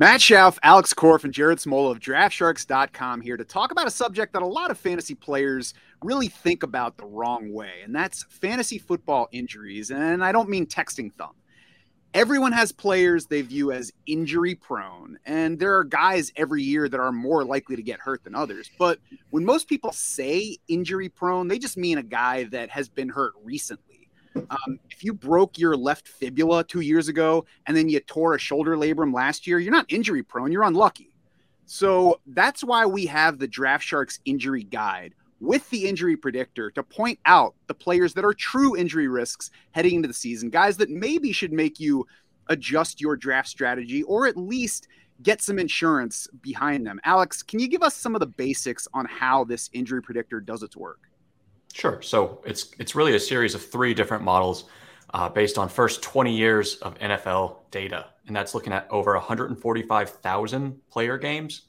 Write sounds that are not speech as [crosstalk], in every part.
Matt Schauf, Alex Korf, and Jared Smola of DraftSharks.com here to talk about a subject that a lot of fantasy players really think about the wrong way, and that's fantasy football injuries. And I don't mean texting thumb. Everyone has players they view as injury prone, and there are guys every year that are more likely to get hurt than others. But when most people say injury prone, they just mean a guy that has been hurt recently um, if you broke your left fibula two years ago and then you tore a shoulder labrum last year, you're not injury prone, you're unlucky. So that's why we have the Draft Sharks injury guide with the injury predictor to point out the players that are true injury risks heading into the season, guys that maybe should make you adjust your draft strategy or at least get some insurance behind them. Alex, can you give us some of the basics on how this injury predictor does its work? Sure. So it's it's really a series of three different models uh, based on first 20 years of NFL data, and that's looking at over 145,000 player games.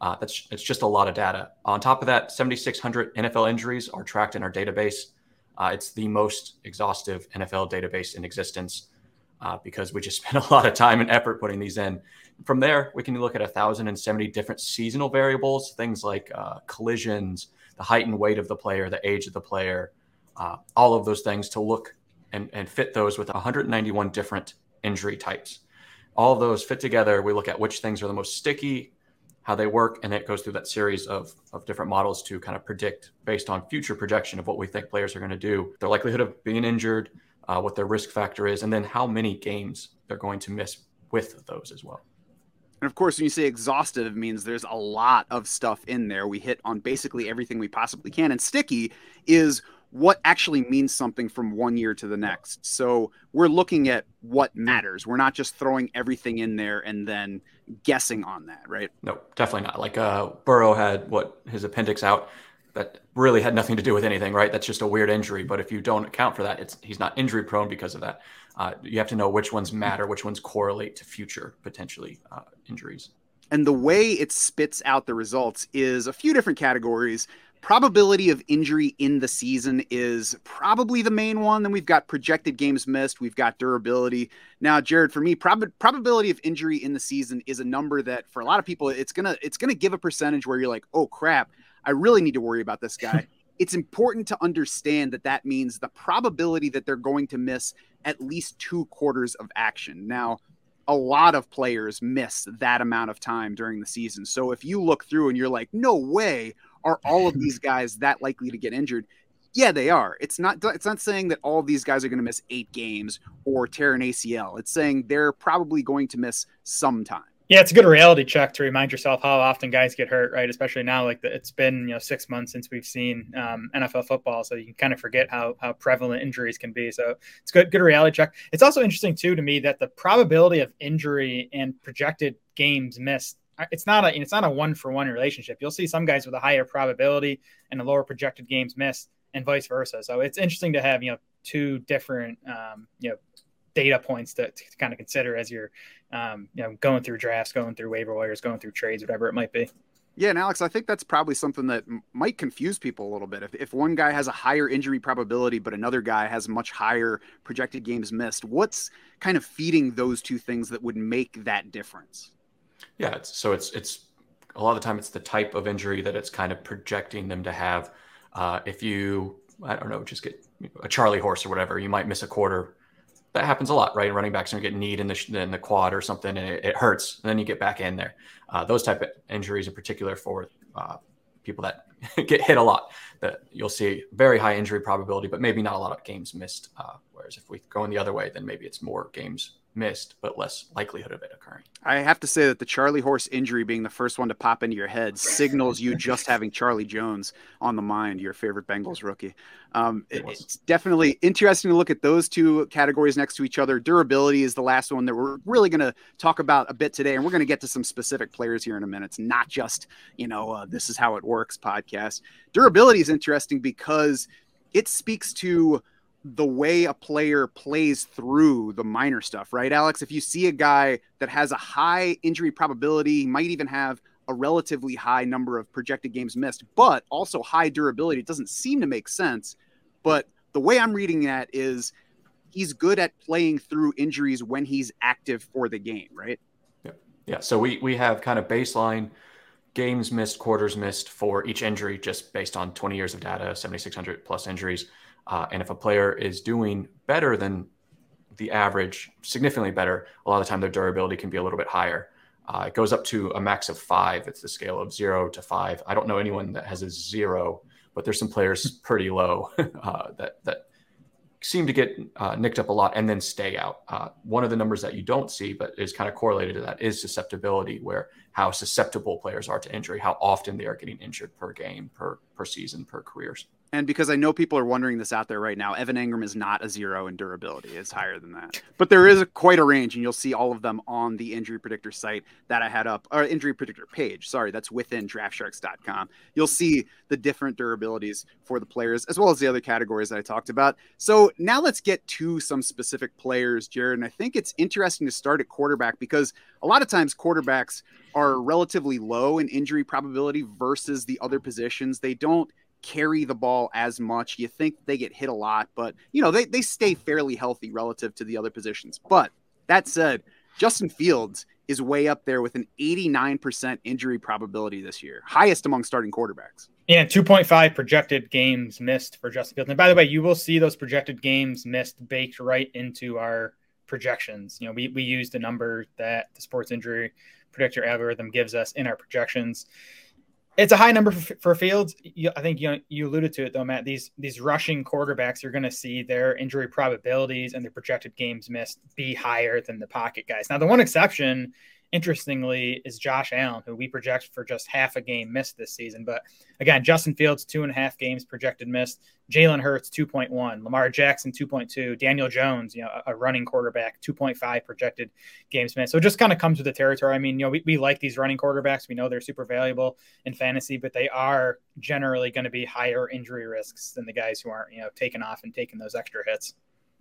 Uh, that's it's just a lot of data. On top of that, 7,600 NFL injuries are tracked in our database. Uh, it's the most exhaustive NFL database in existence uh, because we just [laughs] spent a lot of time and effort putting these in. From there, we can look at 1,070 different seasonal variables, things like uh, collisions, the height and weight of the player, the age of the player, uh, all of those things to look and, and fit those with 191 different injury types. All of those fit together. We look at which things are the most sticky, how they work, and it goes through that series of, of different models to kind of predict based on future projection of what we think players are going to do, their likelihood of being injured, uh, what their risk factor is, and then how many games they're going to miss with those as well. And of course, when you say exhaustive, means there's a lot of stuff in there. We hit on basically everything we possibly can. And sticky is what actually means something from one year to the next. So we're looking at what matters. We're not just throwing everything in there and then guessing on that, right? No, definitely not. Like uh, Burrow had what his appendix out that really had nothing to do with anything, right? That's just a weird injury. But if you don't account for that, it's he's not injury prone because of that. Uh, you have to know which ones matter, which ones correlate to future potentially uh, injuries. And the way it spits out the results is a few different categories. Probability of injury in the season is probably the main one. Then we've got projected games missed. We've got durability. Now, Jared, for me, prob- probability of injury in the season is a number that for a lot of people, it's gonna it's gonna give a percentage where you're like, oh crap, I really need to worry about this guy. [laughs] it's important to understand that that means the probability that they're going to miss at least two quarters of action. Now, a lot of players miss that amount of time during the season. So if you look through and you're like, no way are all of these [laughs] guys that likely to get injured? Yeah, they are. It's not it's not saying that all of these guys are going to miss 8 games or tear an ACL. It's saying they're probably going to miss some time. Yeah, it's a good reality check to remind yourself how often guys get hurt, right? Especially now, like the, it's been you know six months since we've seen um, NFL football, so you can kind of forget how how prevalent injuries can be. So it's good, good reality check. It's also interesting too to me that the probability of injury and projected games missed uh, it's not a it's not a one for one relationship. You'll see some guys with a higher probability and a lower projected games missed, and vice versa. So it's interesting to have you know two different um, you know data points to, to kind of consider as you're um, you know going through drafts, going through waiver wires, going through trades, whatever it might be. Yeah, and Alex, I think that's probably something that might confuse people a little bit. If, if one guy has a higher injury probability, but another guy has much higher projected games missed, what's kind of feeding those two things that would make that difference? Yeah, it's, so it's it's a lot of the time it's the type of injury that it's kind of projecting them to have. Uh, if you I don't know, just get a Charlie horse or whatever, you might miss a quarter that happens a lot, right? Running backs are get kneed in the in the quad or something, and it, it hurts. And then you get back in there. Uh, those type of injuries, in particular, for uh, people that [laughs] get hit a lot, that you'll see very high injury probability, but maybe not a lot of games missed. Uh, whereas if we go in the other way, then maybe it's more games missed, but less likelihood of it occurring. I have to say that the Charlie horse injury being the first one to pop into your head signals you [laughs] just having Charlie Jones on the mind, your favorite Bengals rookie. Um, it it's definitely interesting to look at those two categories next to each other. Durability is the last one that we're really going to talk about a bit today, and we're going to get to some specific players here in a minute. It's not just you know uh, this is how it works podcast. Durability is interesting because it speaks to the way a player plays through the minor stuff, right, Alex? If you see a guy that has a high injury probability, might even have a relatively high number of projected games missed, but also high durability, it doesn't seem to make sense. But the way I'm reading that is he's good at playing through injuries when he's active for the game, right? Yeah, Yeah. so we we have kind of baseline games missed, quarters missed for each injury, just based on 20 years of data, 7,600 plus injuries. Uh, and if a player is doing better than the average, significantly better, a lot of the time their durability can be a little bit higher. Uh, it goes up to a max of five. It's the scale of zero to five. I don't know anyone that has a zero, but there's some players [laughs] pretty low uh, that that seem to get uh, nicked up a lot and then stay out. Uh, one of the numbers that you don't see, but is kind of correlated to that, is susceptibility, where how susceptible players are to injury, how often they are getting injured per game, per per season, per careers. And because I know people are wondering this out there right now, Evan Engram is not a zero in durability. It's higher than that. But there is a, quite a range, and you'll see all of them on the injury predictor site that I had up, or injury predictor page. Sorry, that's within draftsharks.com. You'll see the different durabilities for the players, as well as the other categories that I talked about. So now let's get to some specific players, Jared. And I think it's interesting to start at quarterback because a lot of times quarterbacks are relatively low in injury probability versus the other positions. They don't carry the ball as much. You think they get hit a lot, but you know, they, they stay fairly healthy relative to the other positions. But that said, Justin Fields is way up there with an 89% injury probability this year, highest among starting quarterbacks. Yeah, 2.5 projected games missed for Justin Fields. And by the way, you will see those projected games missed baked right into our projections. You know, we, we use the number that the sports injury predictor algorithm gives us in our projections it's a high number for, for Fields. You, I think you you alluded to it though, Matt. These these rushing quarterbacks, you're going to see their injury probabilities and their projected games missed be higher than the pocket guys. Now, the one exception interestingly, is Josh Allen, who we project for just half a game missed this season. But again, Justin Fields, two and a half games projected missed. Jalen Hurts, 2.1. Lamar Jackson, 2.2. Daniel Jones, you know, a running quarterback, 2.5 projected games missed. So it just kind of comes with the territory. I mean, you know, we, we like these running quarterbacks. We know they're super valuable in fantasy, but they are generally going to be higher injury risks than the guys who aren't, you know, taking off and taking those extra hits.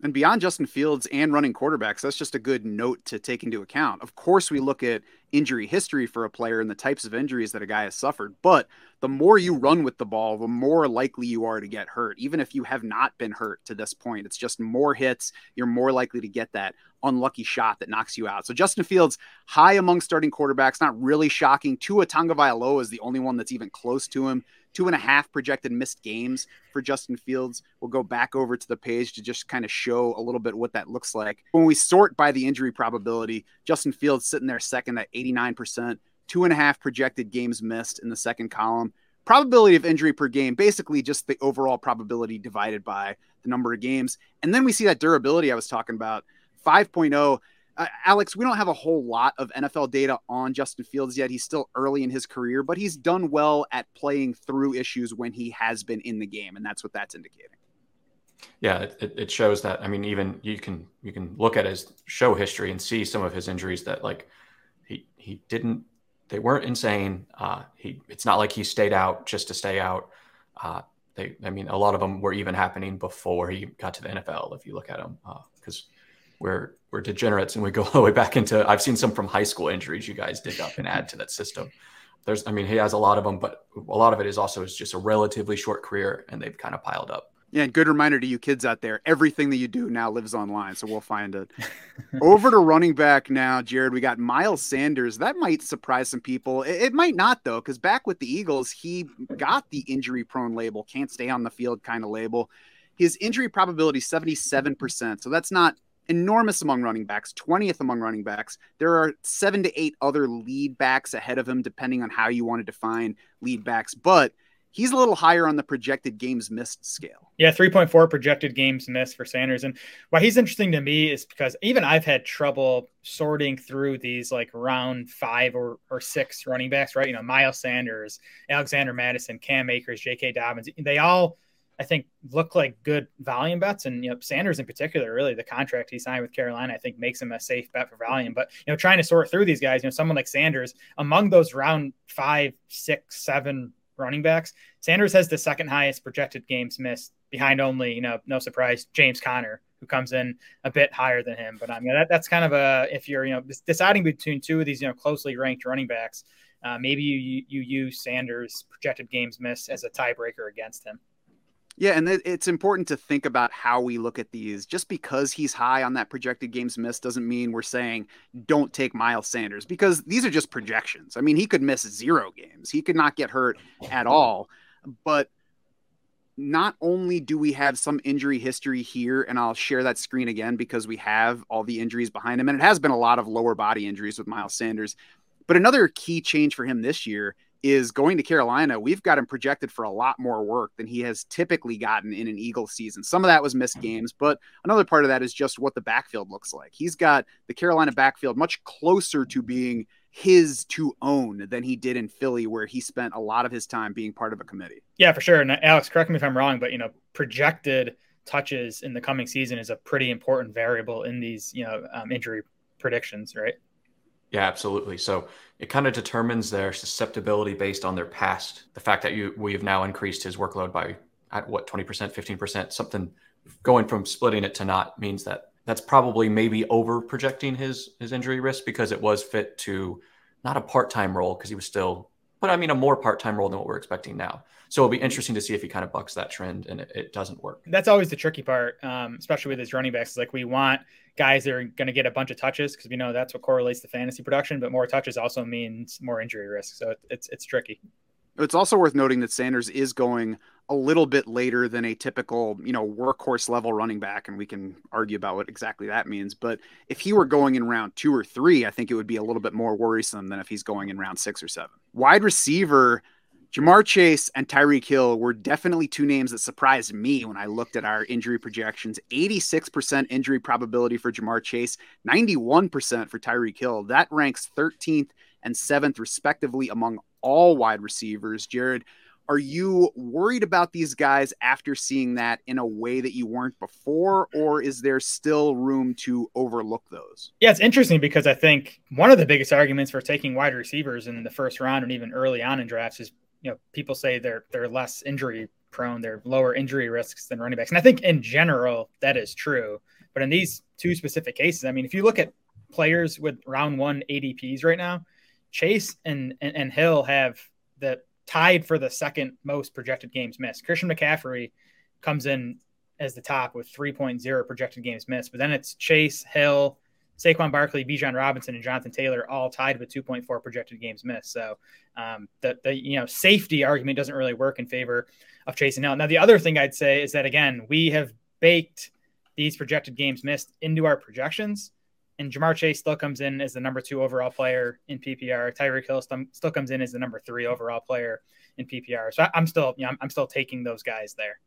And beyond Justin Fields and running quarterbacks, that's just a good note to take into account. Of course, we look at injury history for a player and the types of injuries that a guy has suffered, but the more you run with the ball, the more likely you are to get hurt. Even if you have not been hurt to this point, it's just more hits. You're more likely to get that unlucky shot that knocks you out. So Justin Fields, high among starting quarterbacks, not really shocking. Tua Tagovailoa is the only one that's even close to him two and a half projected missed games for Justin Fields. We'll go back over to the page to just kind of show a little bit what that looks like. When we sort by the injury probability, Justin Fields sitting there second at 89%, two and a half projected games missed in the second column. Probability of injury per game, basically just the overall probability divided by the number of games. And then we see that durability I was talking about 5.0 uh, Alex, we don't have a whole lot of NFL data on Justin Fields yet. He's still early in his career, but he's done well at playing through issues when he has been in the game, and that's what that's indicating. Yeah, it, it shows that. I mean, even you can you can look at his show history and see some of his injuries that like he he didn't they weren't insane. Uh, he it's not like he stayed out just to stay out. Uh, they I mean, a lot of them were even happening before he got to the NFL. If you look at him, because uh, we're we're degenerates and we go [laughs] all the way back into I've seen some from high school injuries you guys dig up and add to that system. There's I mean he has a lot of them, but a lot of it is also is just a relatively short career and they've kind of piled up. Yeah, good reminder to you kids out there. Everything that you do now lives online, so we'll find it. [laughs] Over to running back now, Jared. We got Miles Sanders. That might surprise some people. It, it might not though, because back with the Eagles, he got the injury-prone label, can't stay on the field kind of label. His injury probability 77%. So that's not enormous among running backs, 20th among running backs. There are seven to eight other lead backs ahead of him, depending on how you want to define lead backs. But he's a little higher on the projected games missed scale. Yeah, 3.4 projected games missed for Sanders. And why he's interesting to me is because even I've had trouble sorting through these like round five or, or six running backs, right? You know, Miles Sanders, Alexander Mattison, Cam Akers, J.K. Dobbins. They all I think look like good volume bets. And you know, Sanders in particular, really the contract he signed with Carolina, I think makes him a safe bet for volume. But you know, trying to sort through these guys, you know, someone like Sanders among those round five, six, seven running backs, Sanders has the second highest projected games missed behind only, you know, no surprise, James Conner, who comes in a bit higher than him. But I mean, that, that's kind of a, if you're, you know, deciding between two of these, you know, closely ranked running backs, uh, maybe you, you use Sanders projected games missed as a tiebreaker against him. Yeah, and it's important to think about how we look at these. Just because he's high on that projected games missed doesn't mean we're saying don't take Miles Sanders because these are just projections. I mean, he could miss zero games, he could not get hurt at all. But not only do we have some injury history here, and I'll share that screen again because we have all the injuries behind him, and it has been a lot of lower body injuries with Miles Sanders. But another key change for him this year is going to Carolina. We've got him projected for a lot more work than he has typically gotten in an Eagle season. Some of that was missed games, but another part of that is just what the backfield looks like. He's got the Carolina backfield much closer to being his to own than he did in Philly, where he spent a lot of his time being part of a committee. Yeah, for sure. And Alex, correct me if I'm wrong, but you know, projected touches in the coming season is a pretty important variable in these you know um, injury predictions, right? Yeah, absolutely. So it kind of determines their susceptibility based on their past. The fact that you we have now increased his workload by at what 20%, 15%, something going from splitting it to not means that that's probably maybe over projecting his his injury risk because it was fit to not a part-time role because he was still but I mean a more part-time role than what we're expecting now. So it'll be interesting to see if he kind of bucks that trend and it, it doesn't work. That's always the tricky part, um, especially with his running backs. Like we want guys that are going to get a bunch of touches because we know that's what correlates to fantasy production, but more touches also means more injury risk. So it, it's it's tricky. It's also worth noting that Sanders is going a little bit later than a typical, you know, workhorse level running back, and we can argue about what exactly that means. But if he were going in round two or three, I think it would be a little bit more worrisome than if he's going in round six or seven. Wide receiver, Ja'Marr Chase and Tyreek Hill were definitely two names that surprised me when I looked at our injury projections. 86% injury probability for Ja'Marr Chase, 91% for Tyreek Hill. That ranks 13th and 7th, respectively, among all wide receivers. Jared, are you worried about these guys after seeing that in a way that you weren't before, or is there still room to overlook those? Yeah, it's interesting because I think one of the biggest arguments for taking wide receivers in the first round and even early on in drafts is, you know, people say they're they're less injury prone, they're lower injury risks than running backs, and I think in general that is true. But in these two specific cases, I mean, if you look at players with round one ADPs right now, Chase and and, and Hill have the tied for the second most projected games missed. Christian McCaffrey comes in as the top with 3.0 projected games missed, but then it's Chase, Hill, Saquon Barkley, Bijan Robinson, and Jonathan Taylor all tied with 2.4 projected games missed. So um, the the you know safety argument doesn't really work in favor of Chase and Hill. Now the other thing I'd say is that again we have baked these projected games missed into our projections and Ja'Marr Chase still comes in as the number two overall player in PPR. Tyreek Hill still comes in as the number three overall player in PPR. So I'm still, you know, I'm, I'm still taking those guys there.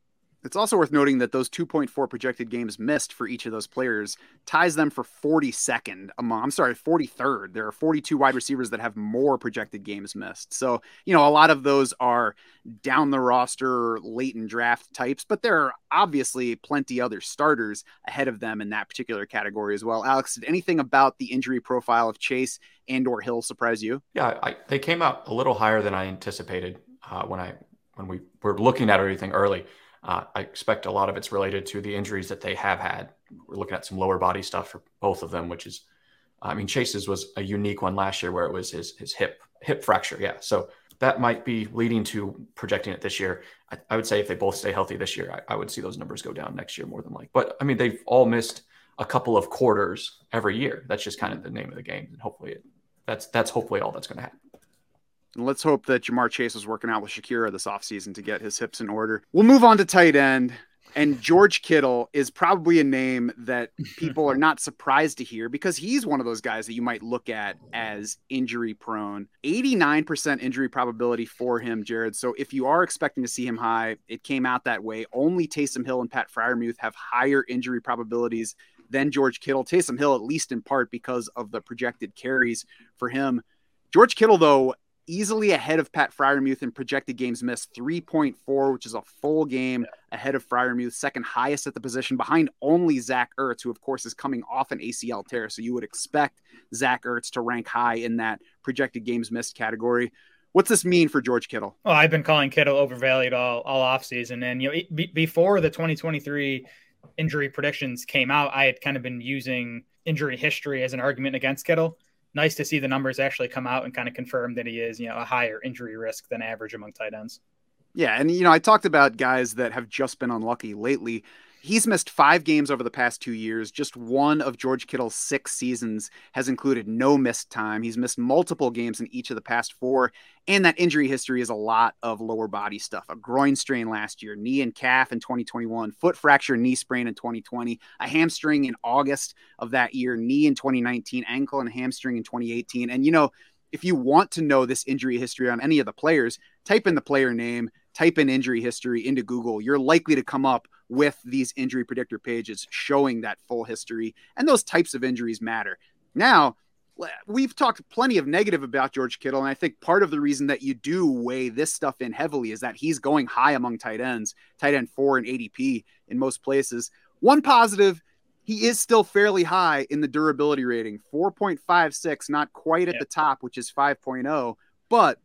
It's also worth noting that those 2.4 projected games missed for each of those players ties them for 42nd among, I'm sorry, 43rd. There are 42 wide receivers that have more projected games missed. So, you know, a lot of those are down the roster, late in draft types, but there are obviously plenty other starters ahead of them in that particular category as well. Alex, did anything about the injury profile of Chase and or Hill surprise you? Yeah, I, they came out a little higher than I anticipated uh, when I when we were looking at everything early. Uh, I expect a lot of it's related to the injuries that they have had. We're looking at some lower body stuff for both of them, which is, I mean, Chase's was a unique one last year where it was his his hip hip fracture. Yeah, so that might be leading to projecting it this year. I, I would say if they both stay healthy this year, I, I, would see those numbers go down next year more than like. But I mean, they've all missed a couple of quarters every year. That's just kind of the name of the game, and hopefully, it, that's that's hopefully all that's going to happen. And let's hope that Ja'Marr Chase is working out with Shakira this offseason to get his hips in order. We'll move on to tight end. And George Kittle is probably a name that [laughs] people are not surprised to hear because he's one of those guys that you might look at as injury prone. 89% injury probability for him, Jared. So if you are expecting to see him high, it came out that way. Only Taysom Hill and Pat Freiermuth have higher injury probabilities than George Kittle. Taysom Hill, at least in part because of the projected carries for him. George Kittle, though, easily ahead of Pat Freiermuth in projected games missed, 3.4, which is a full game yeah. ahead of Freiermuth, second highest at the position, behind only Zach Ertz, who, of course, is coming off an ACL tear. So you would expect Zach Ertz to rank high in that projected games missed category. What's this mean for George Kittle? Well, I've been calling Kittle overvalued all, all offseason. And, you know, be, before the 2023 injury predictions came out, I had kind of been using injury history as an argument against Kittle nice to see the numbers actually come out and kind of confirm that he is, you know, a higher injury risk than average among tight ends. Yeah, and you know, I talked about guys that have just been unlucky lately. He's missed five games over the past two years. Just one of George Kittle's six seasons has included no missed time. He's missed multiple games in each of the past four. And that injury history is a lot of lower body stuff a groin strain last year, knee and calf in 2021, foot fracture, knee sprain in 2020, a hamstring in August of that year, knee in 2019, ankle and hamstring in 2018. And, you know, if you want to know this injury history on any of the players, type in the player name, type in injury history into Google. You're likely to come up with these injury predictor pages showing that full history. And those types of injuries matter. Now, we've talked plenty of negative about George Kittle. And I think part of the reason that you do weigh this stuff in heavily is that he's going high among tight ends, tight end four and ADP in most places. One positive, he is still fairly high in the durability rating 4.56, not quite at yep. the top, which is 5.0. But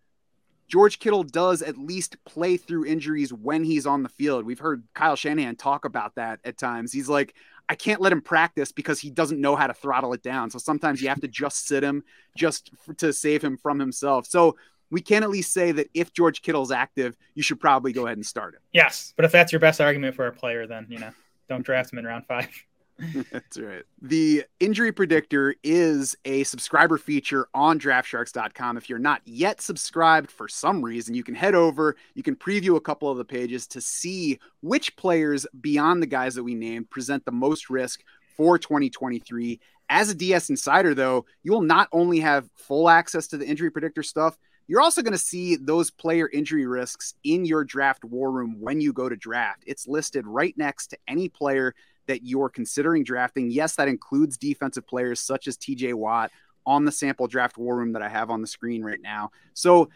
George Kittle does at least play through injuries when he's on the field. We've heard Kyle Shanahan talk about that at times. He's like, I can't let him practice because he doesn't know how to throttle it down. So sometimes you have to just sit him just for, to save him from himself. So we can at least say that if George Kittle's active, you should probably go ahead and start him. Yes, but if that's your best argument for a player, then you know, don't draft him in round five. [laughs] [laughs] That's right. The injury predictor is a subscriber feature on draftsharks.com. If you're not yet subscribed for some reason, you can head over, you can preview a couple of the pages to see which players beyond the guys that we named present the most risk for 2023. As a DS insider, though, you will not only have full access to the injury predictor stuff, you're also going to see those player injury risks in your draft war room when you go to draft. It's listed right next to any player that you're considering drafting. Yes, that includes defensive players such as TJ Watt on the sample draft war room that I have on the screen right now. So,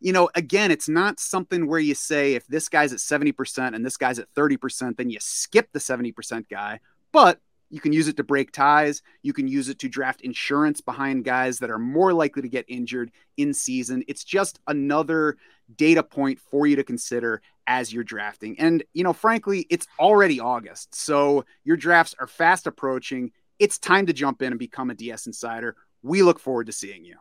you know, again, it's not something where you say if this guy's at 70% and this guy's at 30%, then you skip the 70% guy. But you can use it to break ties. You can use it to draft insurance behind guys that are more likely to get injured in season. It's just another data point for you to consider as you're drafting. And, you know, frankly, it's already August. So your drafts are fast approaching. It's time to jump in and become a DS insider. We look forward to seeing you.